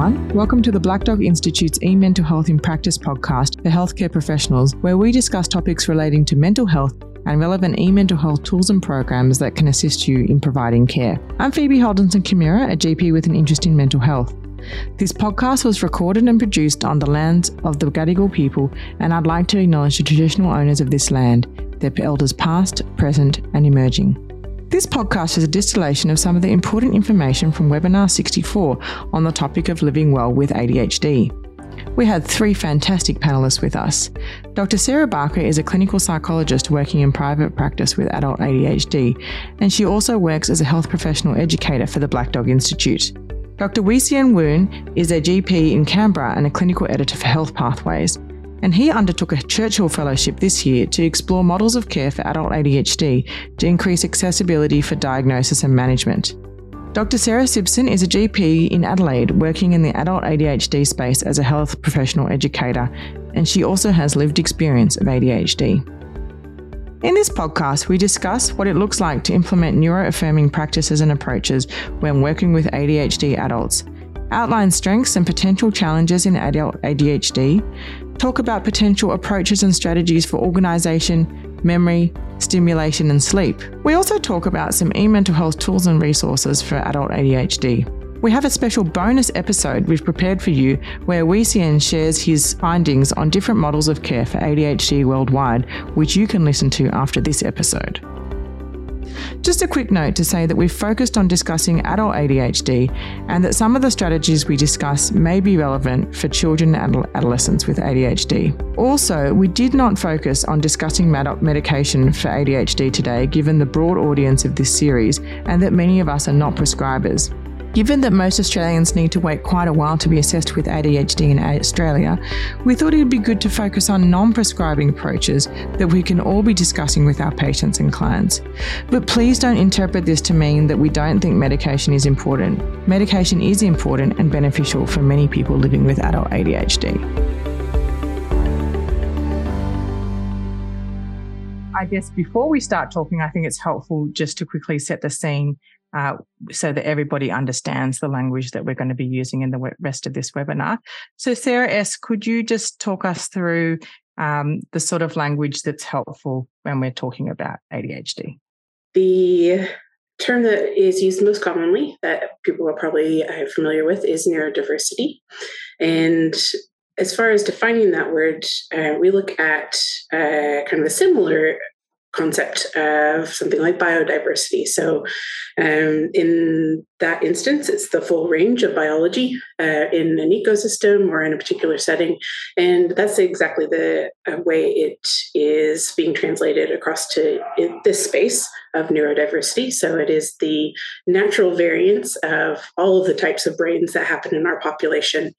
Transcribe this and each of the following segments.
everyone. Welcome to the Black Dog Institute's e Mental Health in Practice podcast for healthcare professionals, where we discuss topics relating to mental health and relevant e mental health tools and programs that can assist you in providing care. I'm Phoebe Holdenson Kimura, a GP with an interest in mental health. This podcast was recorded and produced on the lands of the Gadigal people, and I'd like to acknowledge the traditional owners of this land, their elders past, present, and emerging. This podcast is a distillation of some of the important information from webinar 64 on the topic of living well with ADHD. We had three fantastic panelists with us. Dr. Sarah Barker is a clinical psychologist working in private practice with adult ADHD, and she also works as a health professional educator for the Black Dog Institute. Dr. Wee Sian Woon is a GP in Canberra and a clinical editor for HealthPathways and he undertook a Churchill Fellowship this year to explore models of care for adult ADHD to increase accessibility for diagnosis and management. Dr. Sarah Sibson is a GP in Adelaide working in the adult ADHD space as a health professional educator, and she also has lived experience of ADHD. In this podcast, we discuss what it looks like to implement neuroaffirming practices and approaches when working with ADHD adults, outline strengths and potential challenges in adult ADHD, talk about potential approaches and strategies for organisation, memory, stimulation, and sleep. We also talk about some e mental health tools and resources for adult ADHD. We have a special bonus episode we've prepared for you where Sian shares his findings on different models of care for ADHD worldwide, which you can listen to after this episode. Just a quick note to say that we've focused on discussing adult ADHD and that some of the strategies we discuss may be relevant for children and adolescents with ADHD. Also, we did not focus on discussing medication for ADHD today, given the broad audience of this series and that many of us are not prescribers. Given that most Australians need to wait quite a while to be assessed with ADHD in Australia, we thought it would be good to focus on non prescribing approaches that we can all be discussing with our patients and clients. But please don't interpret this to mean that we don't think medication is important. Medication is important and beneficial for many people living with adult ADHD. I guess before we start talking, I think it's helpful just to quickly set the scene uh, so that everybody understands the language that we're going to be using in the rest of this webinar. So, Sarah S., could you just talk us through um, the sort of language that's helpful when we're talking about ADHD? The term that is used most commonly that people are probably uh, familiar with is neurodiversity. And as far as defining that word, uh, we look at uh, kind of a similar concept of something like biodiversity. So, um, in that instance, it's the full range of biology uh, in an ecosystem or in a particular setting. And that's exactly the uh, way it is being translated across to this space of neurodiversity. So, it is the natural variance of all of the types of brains that happen in our population.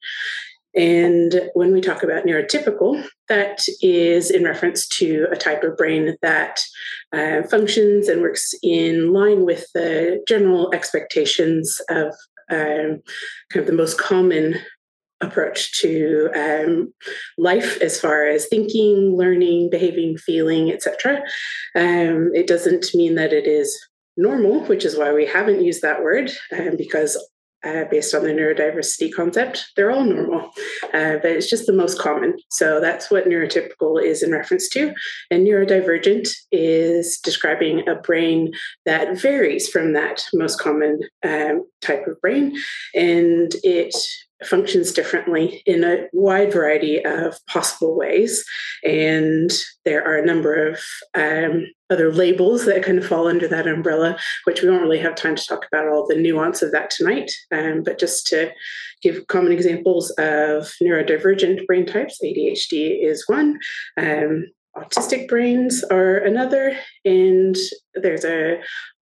And when we talk about neurotypical, that is in reference to a type of brain that uh, functions and works in line with the general expectations of um, kind of the most common approach to um, life as far as thinking, learning, behaving, feeling, etc. Um, it doesn't mean that it is normal, which is why we haven't used that word, um, because uh, based on the neurodiversity concept. They're all normal, uh, but it's just the most common. So that's what neurotypical is in reference to. And neurodivergent is describing a brain that varies from that most common um, type of brain. And it functions differently in a wide variety of possible ways. And there are a number of um, other labels that kind of fall under that umbrella, which we won't really have time to talk about all the nuance of that tonight. Um, but just to give common examples of neurodivergent brain types, ADHD is one. Um, autistic brains are another, and there's a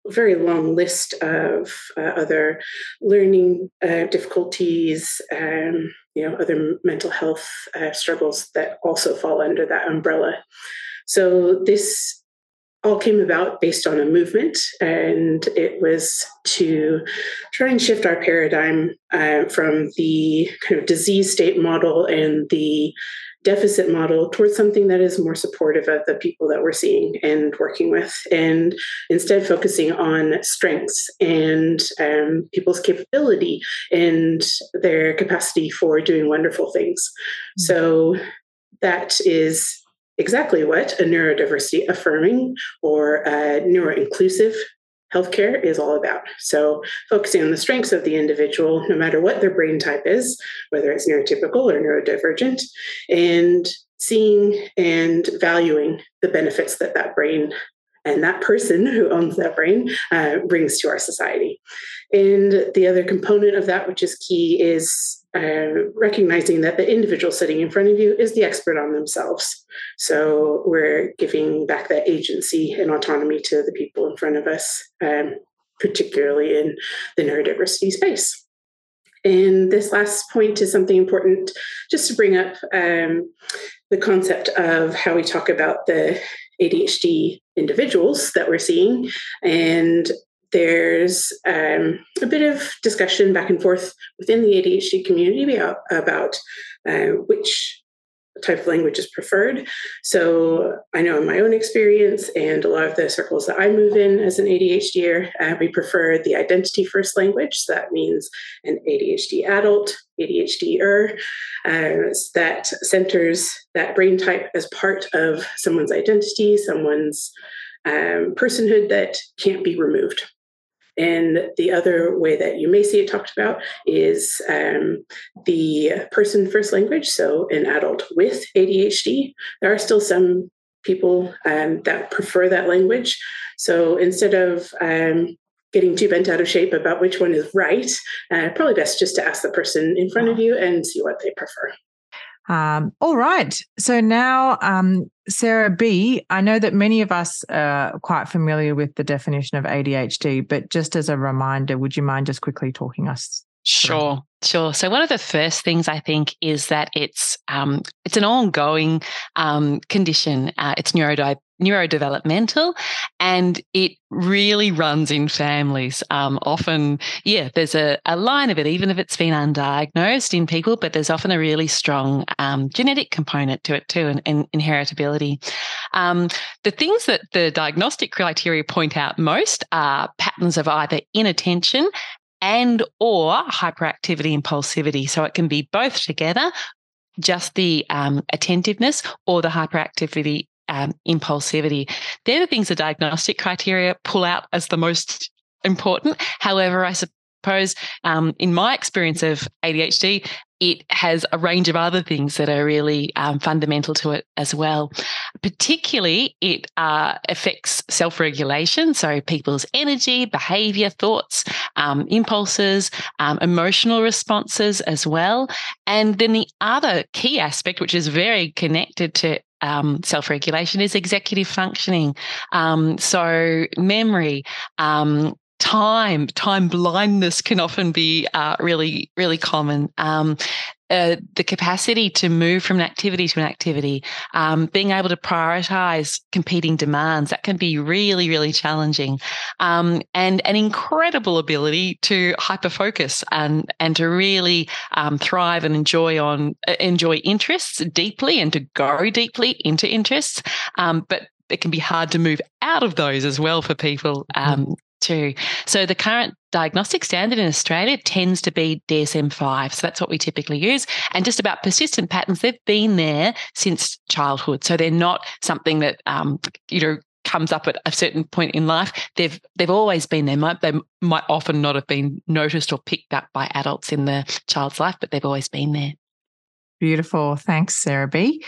very long list of uh, other learning uh, difficulties, um, you know, other mental health uh, struggles that also fall under that umbrella. So this all came about based on a movement, and it was to try and shift our paradigm uh, from the kind of disease state model and the deficit model towards something that is more supportive of the people that we're seeing and working with, and instead focusing on strengths and um, people's capability and their capacity for doing wonderful things. Mm-hmm. So that is exactly what a neurodiversity affirming or a neuro inclusive healthcare is all about. So, focusing on the strengths of the individual, no matter what their brain type is, whether it's neurotypical or neurodivergent, and seeing and valuing the benefits that that brain and that person who owns that brain uh, brings to our society. And the other component of that, which is key, is uh, recognizing that the individual sitting in front of you is the expert on themselves. So we're giving back that agency and autonomy to the people in front of us, um, particularly in the neurodiversity space. And this last point is something important just to bring up um, the concept of how we talk about the ADHD individuals that we're seeing and there's um, a bit of discussion back and forth within the ADHD community about, about uh, which type of language is preferred. So I know in my own experience and a lot of the circles that I move in as an ADHDer, uh, we prefer the identity first language. So that means an ADHD adult, ADHDer, uh, that centers that brain type as part of someone's identity, someone's um, personhood that can't be removed. And the other way that you may see it talked about is um, the person first language. So, an adult with ADHD. There are still some people um, that prefer that language. So, instead of um, getting too bent out of shape about which one is right, uh, probably best just to ask the person in front of you and see what they prefer. Um, all right. So now, um, Sarah B., I know that many of us are quite familiar with the definition of ADHD, but just as a reminder, would you mind just quickly talking us? Sure, sure. So one of the first things I think is that it's um, it's an ongoing um, condition. Uh, it's neurodi- neurodevelopmental and it really runs in families. Um, often, yeah, there's a, a, line of it, even if it's been undiagnosed in people, but there's often a really strong um, genetic component to it too and, and inheritability. Um, the things that the diagnostic criteria point out most are patterns of either inattention and or hyperactivity impulsivity so it can be both together just the um, attentiveness or the hyperactivity um, impulsivity. They're the things the diagnostic criteria pull out as the most important. However, I suppose um, in my experience of ADHD, it has a range of other things that are really um, fundamental to it as well. Particularly, it uh, affects self regulation, so people's energy, behavior, thoughts, um, impulses, um, emotional responses as well. And then the other key aspect, which is very connected to um, self regulation is executive functioning. Um, so, memory, um, time, time blindness can often be uh, really, really common. Um, uh, the capacity to move from an activity to an activity, um, being able to prioritize competing demands, that can be really, really challenging. Um, and an incredible ability to hyper focus and, and to really um, thrive and enjoy on uh, enjoy interests deeply and to go deeply into interests. Um, but it can be hard to move out of those as well for people um, too. So the current diagnostic standard in Australia tends to be DSM 5. So that's what we typically use. And just about persistent patterns, they've been there since childhood. So they're not something that, um, you know, comes up at a certain point in life they've they've always been there might they might often not have been noticed or picked up by adults in the child's life but they've always been there beautiful thanks sarah b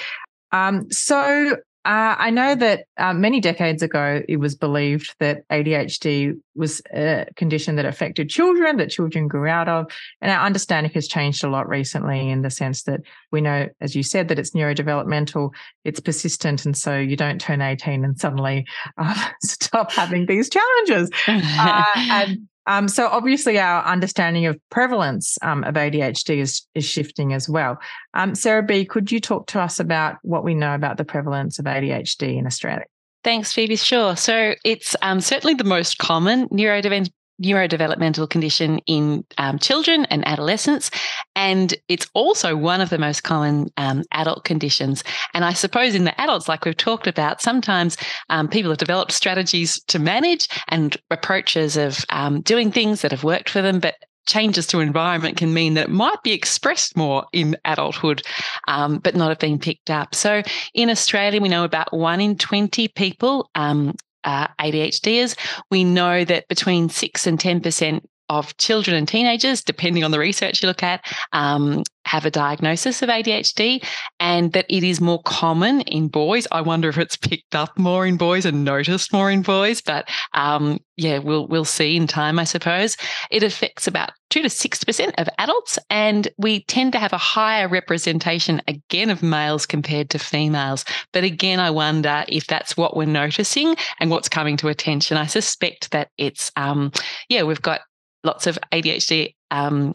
um, so uh, I know that uh, many decades ago, it was believed that ADHD was a condition that affected children, that children grew out of. And our understanding has changed a lot recently in the sense that we know, as you said, that it's neurodevelopmental, it's persistent. And so you don't turn 18 and suddenly uh, stop having these challenges. Uh, and um, so obviously, our understanding of prevalence um, of ADHD is, is shifting as well. Um, Sarah B, could you talk to us about what we know about the prevalence of ADHD in Australia? Thanks, Phoebe. Sure. So it's um, certainly the most common neurodevelopmental neurodevelopmental condition in um, children and adolescents. And it's also one of the most common um, adult conditions. And I suppose in the adults, like we've talked about, sometimes um, people have developed strategies to manage and approaches of um, doing things that have worked for them. But changes to environment can mean that it might be expressed more in adulthood, um, but not have been picked up. So in Australia, we know about one in 20 people um, uh, ADHDers. We know that between 6 and 10% of children and teenagers, depending on the research you look at, um, have a diagnosis of ADHD and that it is more common in boys. I wonder if it's picked up more in boys and noticed more in boys, but um, yeah, we'll we'll see in time, I suppose. It affects about two to six percent of adults, and we tend to have a higher representation again of males compared to females. But again, I wonder if that's what we're noticing and what's coming to attention. I suspect that it's um, yeah, we've got lots of ADHD um,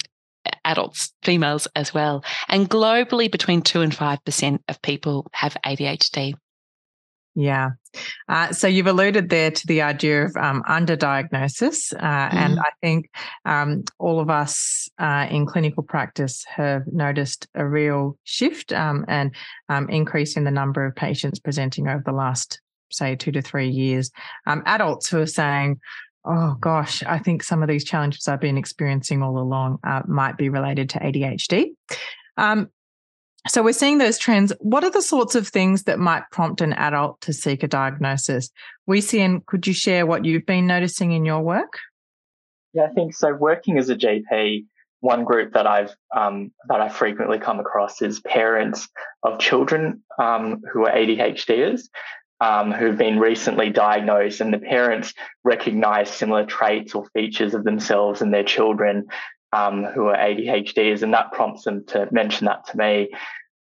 adults, females as well. And globally, between 2 and 5% of people have ADHD. Yeah. Uh, so you've alluded there to the idea of um, underdiagnosis. Uh, mm. And I think um, all of us uh, in clinical practice have noticed a real shift um, and um, increase in the number of patients presenting over the last, say, two to three years. Um, adults who are saying, Oh gosh, I think some of these challenges I've been experiencing all along uh, might be related to ADHD. Um, so we're seeing those trends. What are the sorts of things that might prompt an adult to seek a diagnosis? We see, and could you share what you've been noticing in your work? Yeah, I think so. Working as a GP, one group that I've um, that I frequently come across is parents of children um, who are ADHDers, um, who've been recently diagnosed, and the parents recognize similar traits or features of themselves and their children um, who are ADHDs, and that prompts them to mention that to me.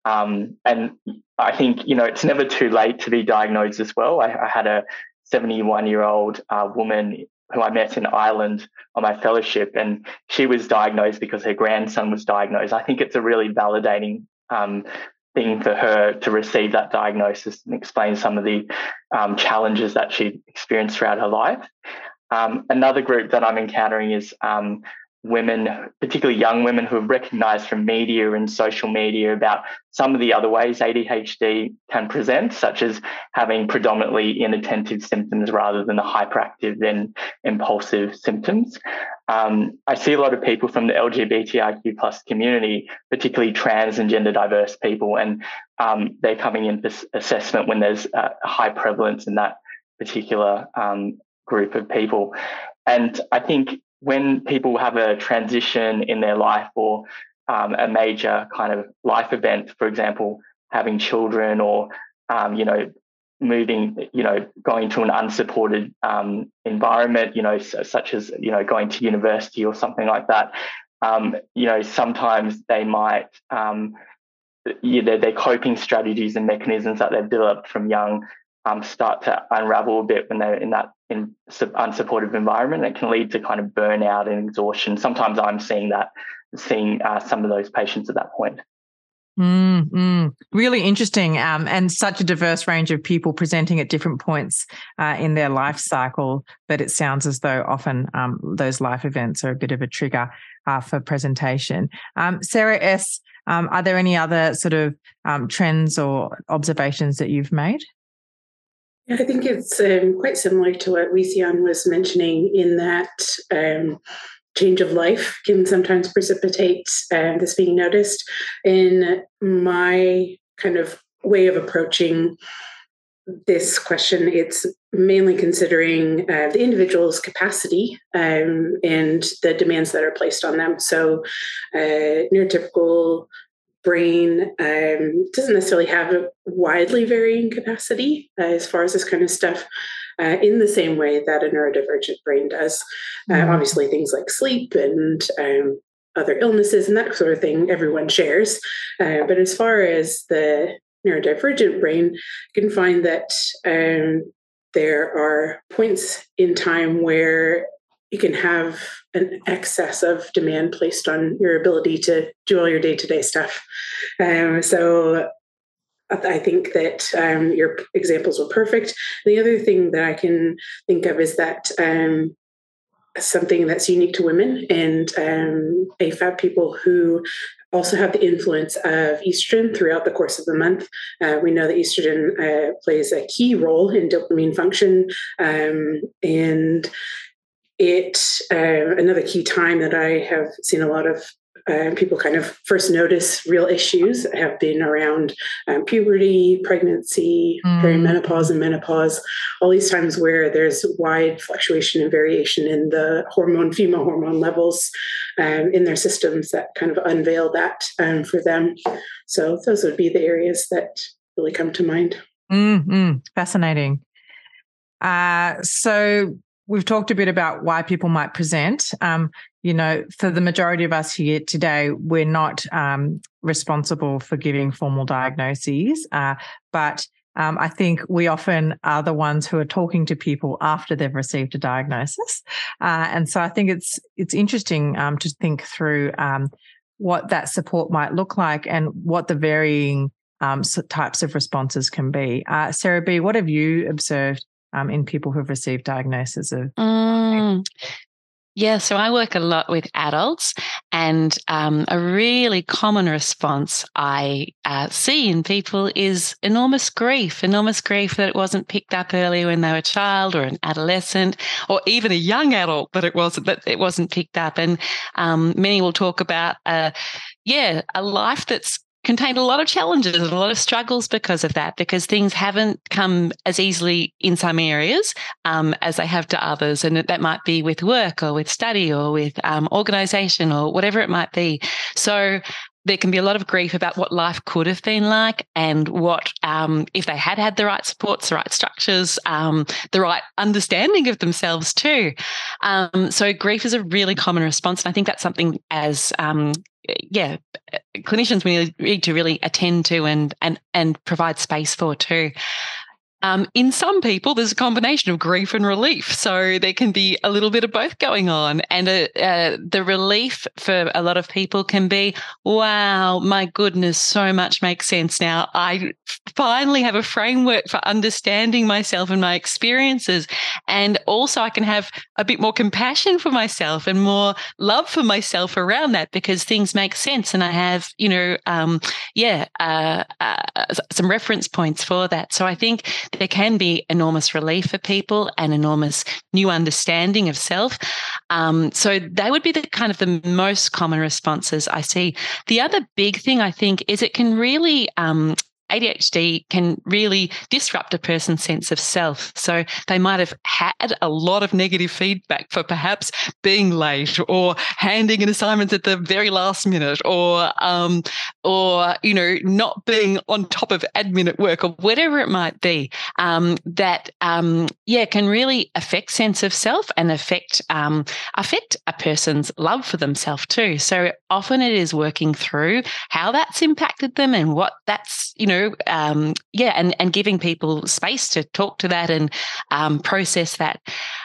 Um, and I think you know it's never too late to be diagnosed as well. I, I had a 71 year old uh, woman who I met in Ireland on my fellowship, and she was diagnosed because her grandson was diagnosed. I think it's a really validating um, thing for her to receive that diagnosis and explain some of the um, challenges that she experienced throughout her life. Um, another group that I'm encountering is um, women, particularly young women, who have recognized from media and social media about some of the other ways ADHD can present, such as having predominantly inattentive symptoms rather than the hyperactive and impulsive symptoms. Um, I see a lot of people from the LGBTIQ plus community, particularly trans and gender diverse people, and um, they're coming in for assessment when there's a high prevalence in that particular um, group of people. And I think when people have a transition in their life or um, a major kind of life event, for example, having children or um, you know moving, you know, going to an unsupported um, environment, you know, so, such as you know going to university or something like that. Um, you know, sometimes they might. Um, yeah, their, their coping strategies and mechanisms that they've developed from young um, start to unravel a bit when they're in that in unsupportive environment. It can lead to kind of burnout and exhaustion. Sometimes I'm seeing that, seeing uh, some of those patients at that point. Mm, mm. Really interesting, um, and such a diverse range of people presenting at different points uh, in their life cycle that it sounds as though often um, those life events are a bit of a trigger uh, for presentation. Um, Sarah S., um, are there any other sort of um, trends or observations that you've made? I think it's um, quite similar to what Wee-Sian was mentioning in that um, change of life can sometimes precipitate uh, this being noticed. In my kind of way of approaching this question, it's mainly considering uh, the individual's capacity um, and the demands that are placed on them. So, uh, neurotypical brain um, doesn't necessarily have a widely varying capacity uh, as far as this kind of stuff. Uh, in the same way that a neurodivergent brain does. Uh, mm-hmm. obviously, things like sleep and um, other illnesses and that sort of thing, everyone shares. Uh, but as far as the neurodivergent brain, you can find that um, there are points in time where you can have an excess of demand placed on your ability to do all your day-to-day stuff. Um, so I think that um, your examples were perfect. The other thing that I can think of is that um, something that's unique to women and um, AFAB people who also have the influence of estrogen throughout the course of the month. Uh, we know that estrogen uh, plays a key role in dopamine function, um, and it uh, another key time that I have seen a lot of uh, people kind of first notice real issues have been around um, puberty, pregnancy, mm. perimenopause, and menopause. All these times where there's wide fluctuation and variation in the hormone, female hormone levels um, in their systems that kind of unveil that um, for them. So those would be the areas that really come to mind. Mm-hmm. Fascinating. Uh, so we've talked a bit about why people might present. Um, you know, for the majority of us here today, we're not um, responsible for giving formal diagnoses, uh, but um, I think we often are the ones who are talking to people after they've received a diagnosis, uh, and so I think it's it's interesting um, to think through um, what that support might look like and what the varying um, types of responses can be. Uh, Sarah B, what have you observed um, in people who've received diagnosis of? Mm, yeah, so I work a lot with adults, and um, a really common response I uh, see in people is enormous grief, enormous grief that it wasn't picked up earlier when they were a child or an adolescent, or even a young adult, but it wasn't that it wasn't picked up. And um, many will talk about, uh, yeah, a life that's contained a lot of challenges and a lot of struggles because of that, because things haven't come as easily in some areas um, as they have to others. And that might be with work or with study or with um, organization or whatever it might be. So there can be a lot of grief about what life could have been like and what um, if they had had the right supports the right structures um, the right understanding of themselves too um, so grief is a really common response and i think that's something as um, yeah, clinicians we need to really attend to and and and provide space for too. Um, in some people, there's a combination of grief and relief. So there can be a little bit of both going on. And uh, uh, the relief for a lot of people can be, wow, my goodness, so much makes sense now. I finally have a framework for understanding myself and my experiences. And also, I can have a bit more compassion for myself and more love for myself around that because things make sense. And I have, you know, um, yeah, uh, uh some reference points for that. So I think there can be enormous relief for people and enormous new understanding of self. Um, so they would be the kind of the most common responses I see. The other big thing I think is it can really um, ADHD can really disrupt a person's sense of self. So they might have had a lot of negative feedback for perhaps being late or handing in assignments at the very last minute or um, or you know not being on top of admin at work or whatever it might be. Um, that um, yeah can really affect sense of self and affect um, affect a person's love for themselves too. So often it is working through how that's impacted them and what that's you know know, um, yeah, and and giving people space to talk to that and um, process that.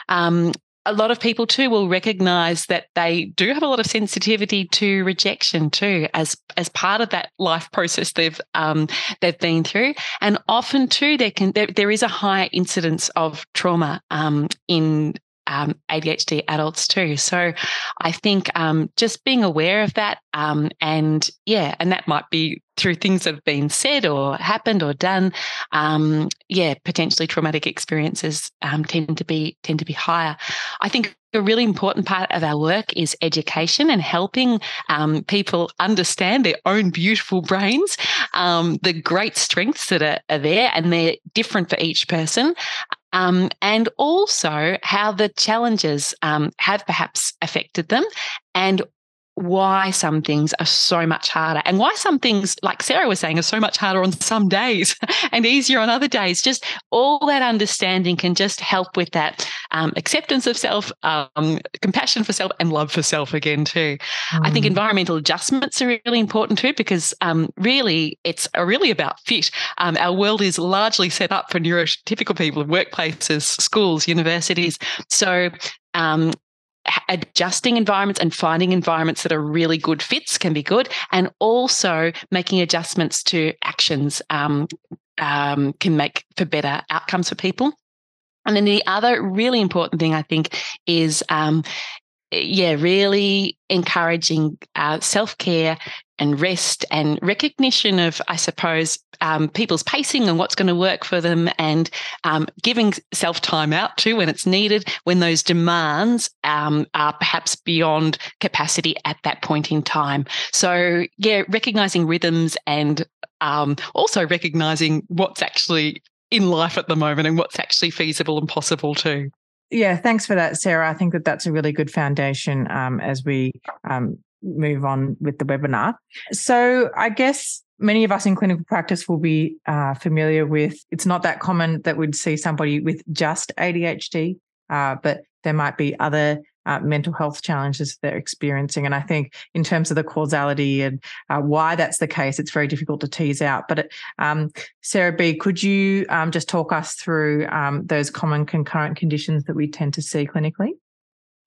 Um, a lot of people too will recognize that they do have a lot of sensitivity to rejection too as as part of that life process they've um, they've been through and often too there can there, there is a higher incidence of trauma um, in um, ADHD adults too. So I think um, just being aware of that um, and yeah, and that might be through things that have been said or happened or done. Um, yeah, potentially traumatic experiences um, tend to be tend to be higher. I think a really important part of our work is education and helping um, people understand their own beautiful brains, um, the great strengths that are, are, there, and they're different for each person, um, and also how the challenges um, have perhaps affected them and why some things are so much harder and why some things, like Sarah was saying, are so much harder on some days and easier on other days. Just all that understanding can just help with that um, acceptance of self, um, compassion for self, and love for self again, too. Mm. I think mm. environmental adjustments are really important too, because um, really it's really about fit. Um, our world is largely set up for neurotypical people, in workplaces, schools, universities. So um, adjusting environments and finding environments that are really good fits can be good, and also making adjustments to actions um, um, can make for better outcomes for people. And then the other really important thing I think is, um, yeah, really encouraging uh, self care and rest and recognition of, I suppose, um, people's pacing and what's going to work for them, and um, giving self time out too when it's needed, when those demands um, are perhaps beyond capacity at that point in time. So, yeah, recognizing rhythms and um, also recognizing what's actually in life at the moment and what's actually feasible and possible too. Yeah, thanks for that, Sarah. I think that that's a really good foundation um, as we um, move on with the webinar. So, I guess many of us in clinical practice will be uh, familiar with it's not that common that we'd see somebody with just ADHD, uh, but there might be other uh, mental health challenges they're experiencing. And I think in terms of the causality and uh, why that's the case, it's very difficult to tease out. But um, Sarah B, could you um, just talk us through um, those common concurrent conditions that we tend to see clinically?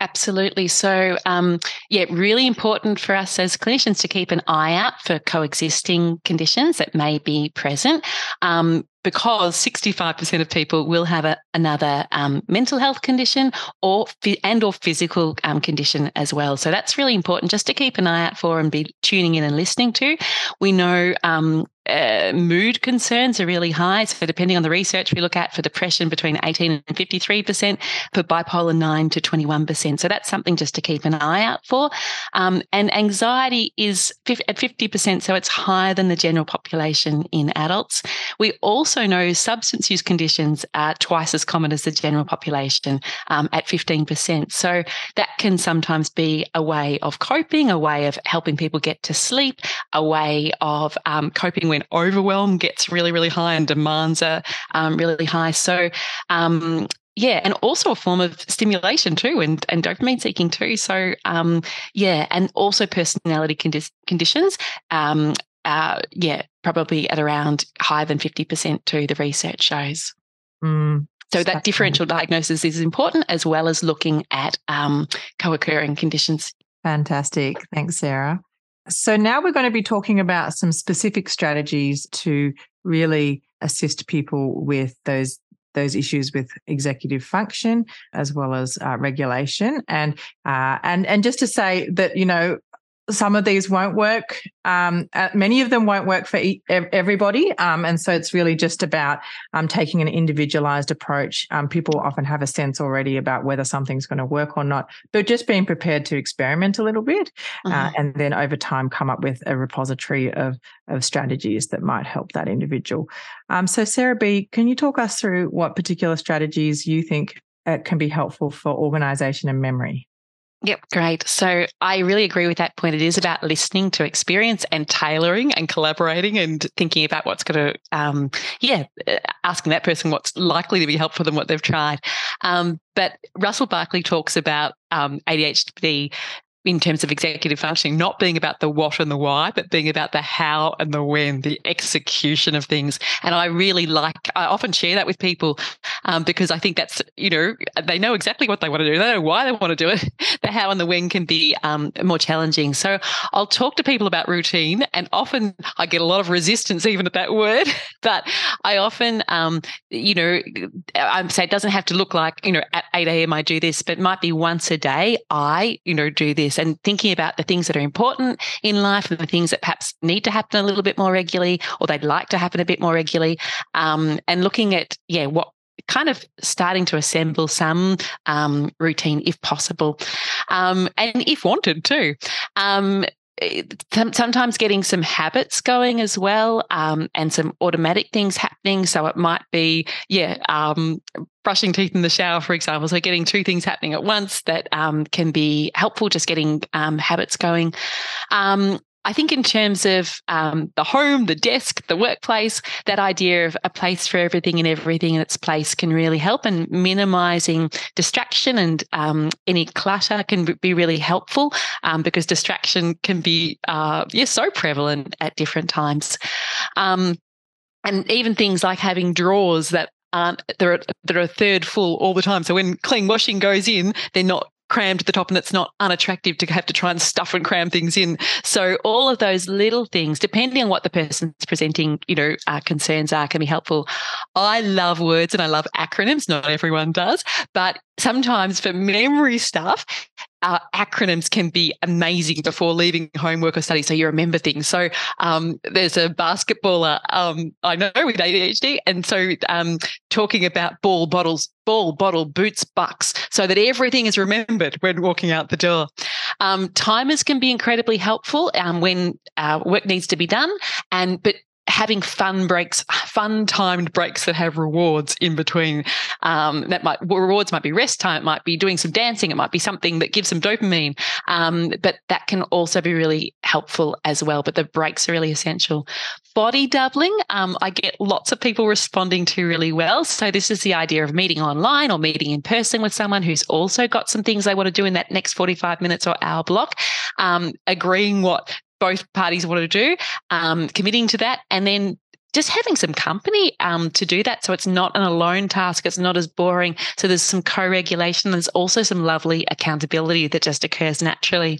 Absolutely. So, um, yeah, really important for us as clinicians to keep an eye out for coexisting conditions that may be present. Um, because 65% of people will have a, another um, mental health condition or and or physical um, condition as well. So that's really important just to keep an eye out for and be tuning in and listening to. We know um, uh, mood concerns are really high. So, depending on the research we look at for depression, between 18 and 53%, for bipolar, 9 to 21%. So, that's something just to keep an eye out for. Um, and anxiety is at 50%, so it's higher than the general population in adults. We also know substance use conditions are twice as common as the general population um, at 15%. So, that can sometimes be a way of coping, a way of helping people get to sleep, a way of um, coping when overwhelm gets really, really high and demands are um, really high. So, um, yeah, and also a form of stimulation too, and, and dopamine seeking too. So, um, yeah, and also personality condi- conditions. Um, uh, yeah, probably at around higher than 50% too, the research shows. Mm, so that differential diagnosis is important as well as looking at um, co occurring conditions. Fantastic. Thanks, Sarah. So now we're going to be talking about some specific strategies to really assist people with those those issues with executive function as well as uh, regulation and uh, and and just to say that you know some of these won't work. Um, uh, many of them won't work for e- everybody. Um, and so it's really just about um, taking an individualized approach. Um, people often have a sense already about whether something's going to work or not, but just being prepared to experiment a little bit uh, mm-hmm. and then over time come up with a repository of, of strategies that might help that individual. Um, so, Sarah B., can you talk us through what particular strategies you think uh, can be helpful for organization and memory? Yep, great. So I really agree with that point. It is about listening to experience and tailoring and collaborating and thinking about what's going to, um, yeah, uh, asking that person what's likely to be helpful them, what they've tried. Um, but Russell Barkley talks about um, ADHD in terms of executive functioning, not being about the what and the why, but being about the how and the when, the execution of things. And I really like, I often share that with people um, because I think that's, you know, they know exactly what they want to do. They know why they want to do it. The how and the when can be um, more challenging. So I'll talk to people about routine, and often I get a lot of resistance even at that word. But I often, um, you know, I say it doesn't have to look like, you know, at 8 a.m. I do this, but it might be once a day I, you know, do this and thinking about the things that are important in life and the things that perhaps need to happen a little bit more regularly or they'd like to happen a bit more regularly um, and looking at yeah what kind of starting to assemble some um, routine if possible. Um, and if wanted too. Um, sometimes getting some habits going as well um, and some automatic things happening. So it might be yeah um, brushing teeth in the shower for example. So getting two things happening at once that um, can be helpful just getting um, habits going. Um, I think in terms of um, the home, the desk, the workplace, that idea of a place for everything and everything in its place can really help. And minimizing distraction and um, any clutter can be really helpful um, because distraction can be, uh, yeah, so prevalent at different times. Um, and even things like having drawers that aren't they're, they're a third full all the time. So when clean washing goes in, they're not crammed to the top and it's not unattractive to have to try and stuff and cram things in. So all of those little things, depending on what the person's presenting, you know, uh, concerns are, can be helpful. I love words and I love acronyms. Not everyone does, but sometimes for memory stuff, uh, acronyms can be amazing before leaving homework or study, so you remember things. So um, there's a basketballer um, I know with ADHD, and so um, talking about ball, bottles, ball, bottle, boots, bucks, so that everything is remembered when walking out the door. Um, timers can be incredibly helpful um, when uh, work needs to be done, and but having fun breaks, fun timed breaks that have rewards in between. Um, that might rewards might be rest time, it might be doing some dancing, it might be something that gives some dopamine. Um, but that can also be really helpful as well. But the breaks are really essential. Body doubling, um, I get lots of people responding to really well. So this is the idea of meeting online or meeting in person with someone who's also got some things they want to do in that next 45 minutes or hour block. Um, agreeing what both parties want to do, um, committing to that, and then just having some company um, to do that. So it's not an alone task. It's not as boring. So there's some co-regulation. There's also some lovely accountability that just occurs naturally.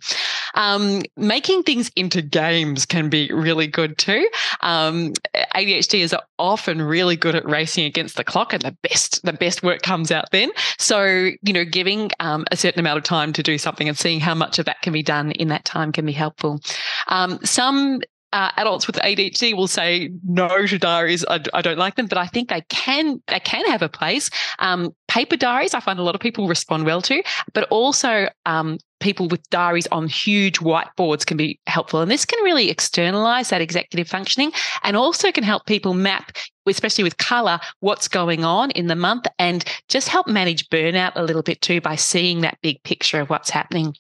Um, making things into games can be really good too. Um, ADHD is often really good at racing against the clock, and the best the best work comes out then. So you know, giving um, a certain amount of time to do something and seeing how much of that can be done in that time can be helpful. Um, some uh, adults with ADHD will say no to diaries. I, I, don't like them, but I think they can they can have a place. Um, paper diaries, I find a lot of people respond well to, but also um, people with diaries on huge whiteboards can be helpful. And this can really externalize that executive functioning and also can help people map, especially with color, what's going on in the month and just help manage burnout a little bit too by seeing that big picture of what's happening.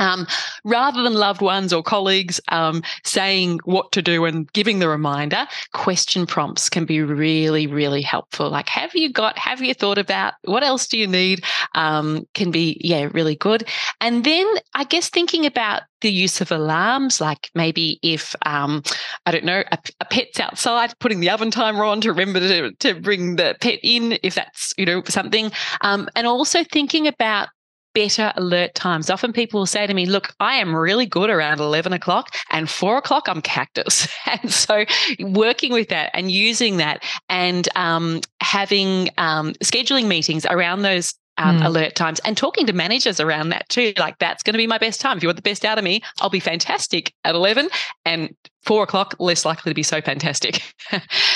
Um, rather than loved ones or colleagues um, saying what to do and giving the reminder, question prompts can be really, really helpful. Like, have you got, have you thought about what else do you need? Um, can be, yeah, really good. And then I guess thinking about the use of alarms, like maybe if, um, I don't know, a, a, pet's outside, putting the oven timer on to remember to, to bring the pet in, if that's, you know, something. Um, and also thinking about better alert times. Often people will say to me, Look, I am really good around 11 o'clock and four o'clock, I'm cactus. and so working with that and using that and um, having um, scheduling meetings around those um, mm. alert times and talking to managers around that too. Like, that's going to be my best time. If you want the best out of me, I'll be fantastic at 11 and four o'clock, less likely to be so fantastic.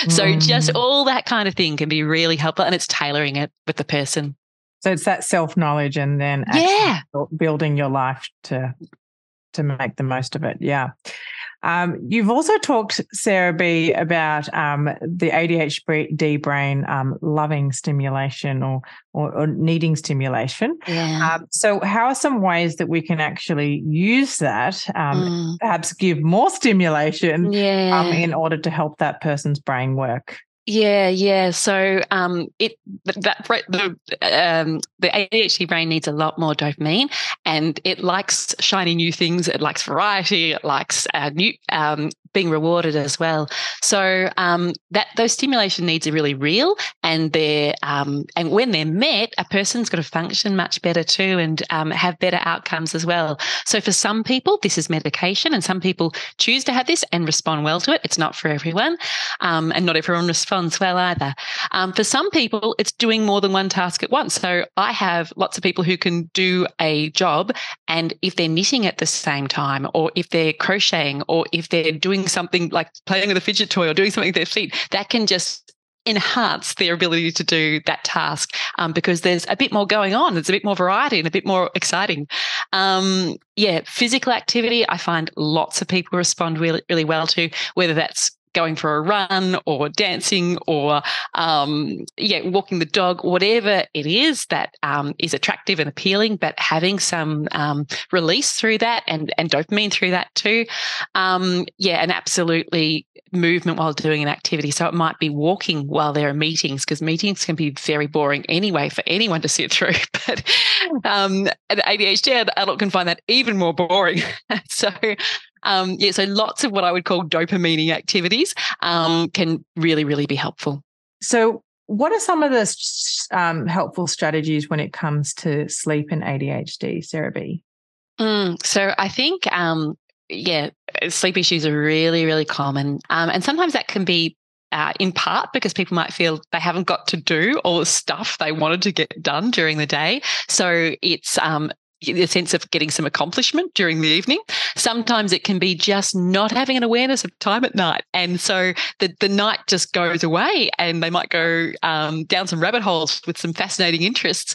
so, mm. just all that kind of thing can be really helpful and it's tailoring it with the person. So it's that self knowledge and then yeah. building your life to to make the most of it. Yeah. Um, you've also talked, Sarah B, about um, the ADHD brain um, loving stimulation or, or, or needing stimulation. Yeah. Um, so, how are some ways that we can actually use that? Um, mm. Perhaps give more stimulation um, yeah. in order to help that person's brain work. Yeah, yeah. So um, it that the um, the ADHD brain needs a lot more dopamine, and it likes shiny new things. It likes variety. It likes uh, new um, being rewarded as well. So um, that those stimulation needs are really real, and they're um, and when they're met, a person's going to function much better too, and um, have better outcomes as well. So for some people, this is medication, and some people choose to have this and respond well to it. It's not for everyone, and not everyone responds responds well either. Um, for some people, it's doing more than one task at once. So I have lots of people who can do a job, and if they're knitting at the same time, or if they're crocheting, or if they're doing something like playing with a fidget toy or doing something with their feet, that can just enhance their ability to do that task um, because there's a bit more going on. There's a bit more variety and a bit more exciting. Um, yeah, physical activity, I find lots of people respond really, really well to, whether that's going for a run or dancing or um, yeah walking the dog whatever it is that um, is attractive and appealing but having some um, release through that and and dopamine through that too um, yeah and absolutely movement while doing an activity. So it might be walking while there are meetings because meetings can be very boring anyway for anyone to sit through but um, an ADHD adult can find that even more boring. So um, yeah, so lots of what I would call dopamine activities um, can really, really be helpful. So, what are some of the um, helpful strategies when it comes to sleep and ADHD, Sarah B? Mm, so I think, um, yeah, sleep issues are really, really common. Um, and sometimes that can be uh, in part because people might feel they haven't got to do all the stuff they wanted to get done during the day. So it's um, the sense of getting some accomplishment during the evening. Sometimes it can be just not having an awareness of time at night. And so the, the night just goes away and they might go um, down some rabbit holes with some fascinating interests.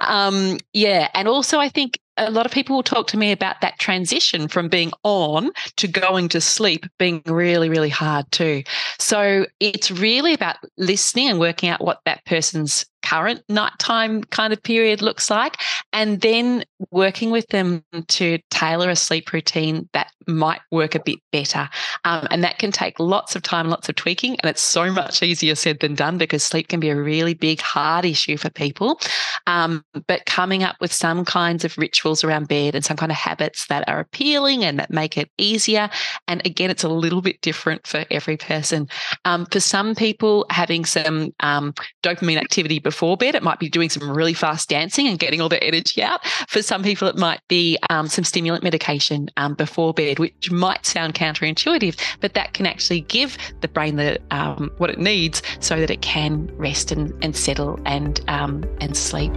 Um, yeah. And also, I think a lot of people will talk to me about that transition from being on to going to sleep being really, really hard too. So it's really about listening and working out what that person's current nighttime kind of period looks like, and then working with them to tailor a sleep routine that might work a bit better. Um, and that can take lots of time, lots of tweaking, and it's so much easier said than done because sleep can be a really big, hard issue for people. Um, but coming up with some kinds of rituals around bed and some kind of habits that are appealing and that make it easier. And again, it's a little bit different for every person. Um, for some people, having some um, dopamine activity before bed, it might be doing some really fast dancing and getting all the energy out. For some people, it might be um, some stimulant medication um, before bed, which might sound counterintuitive, but that can actually give the brain the um, what it needs so that it can rest and, and settle and and sleep.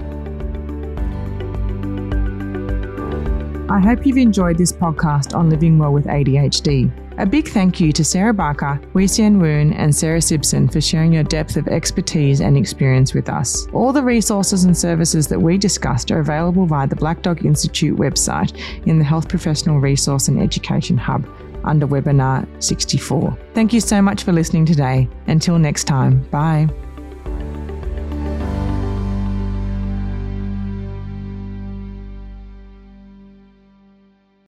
I hope you've enjoyed this podcast on living well with ADHD. A big thank you to Sarah Barker, Wee-Sian Woon, and Sarah Sibson for sharing your depth of expertise and experience with us. All the resources and services that we discussed are available via the Black Dog Institute website in the Health Professional Resource and Education Hub under webinar 64. Thank you so much for listening today. Until next time, bye.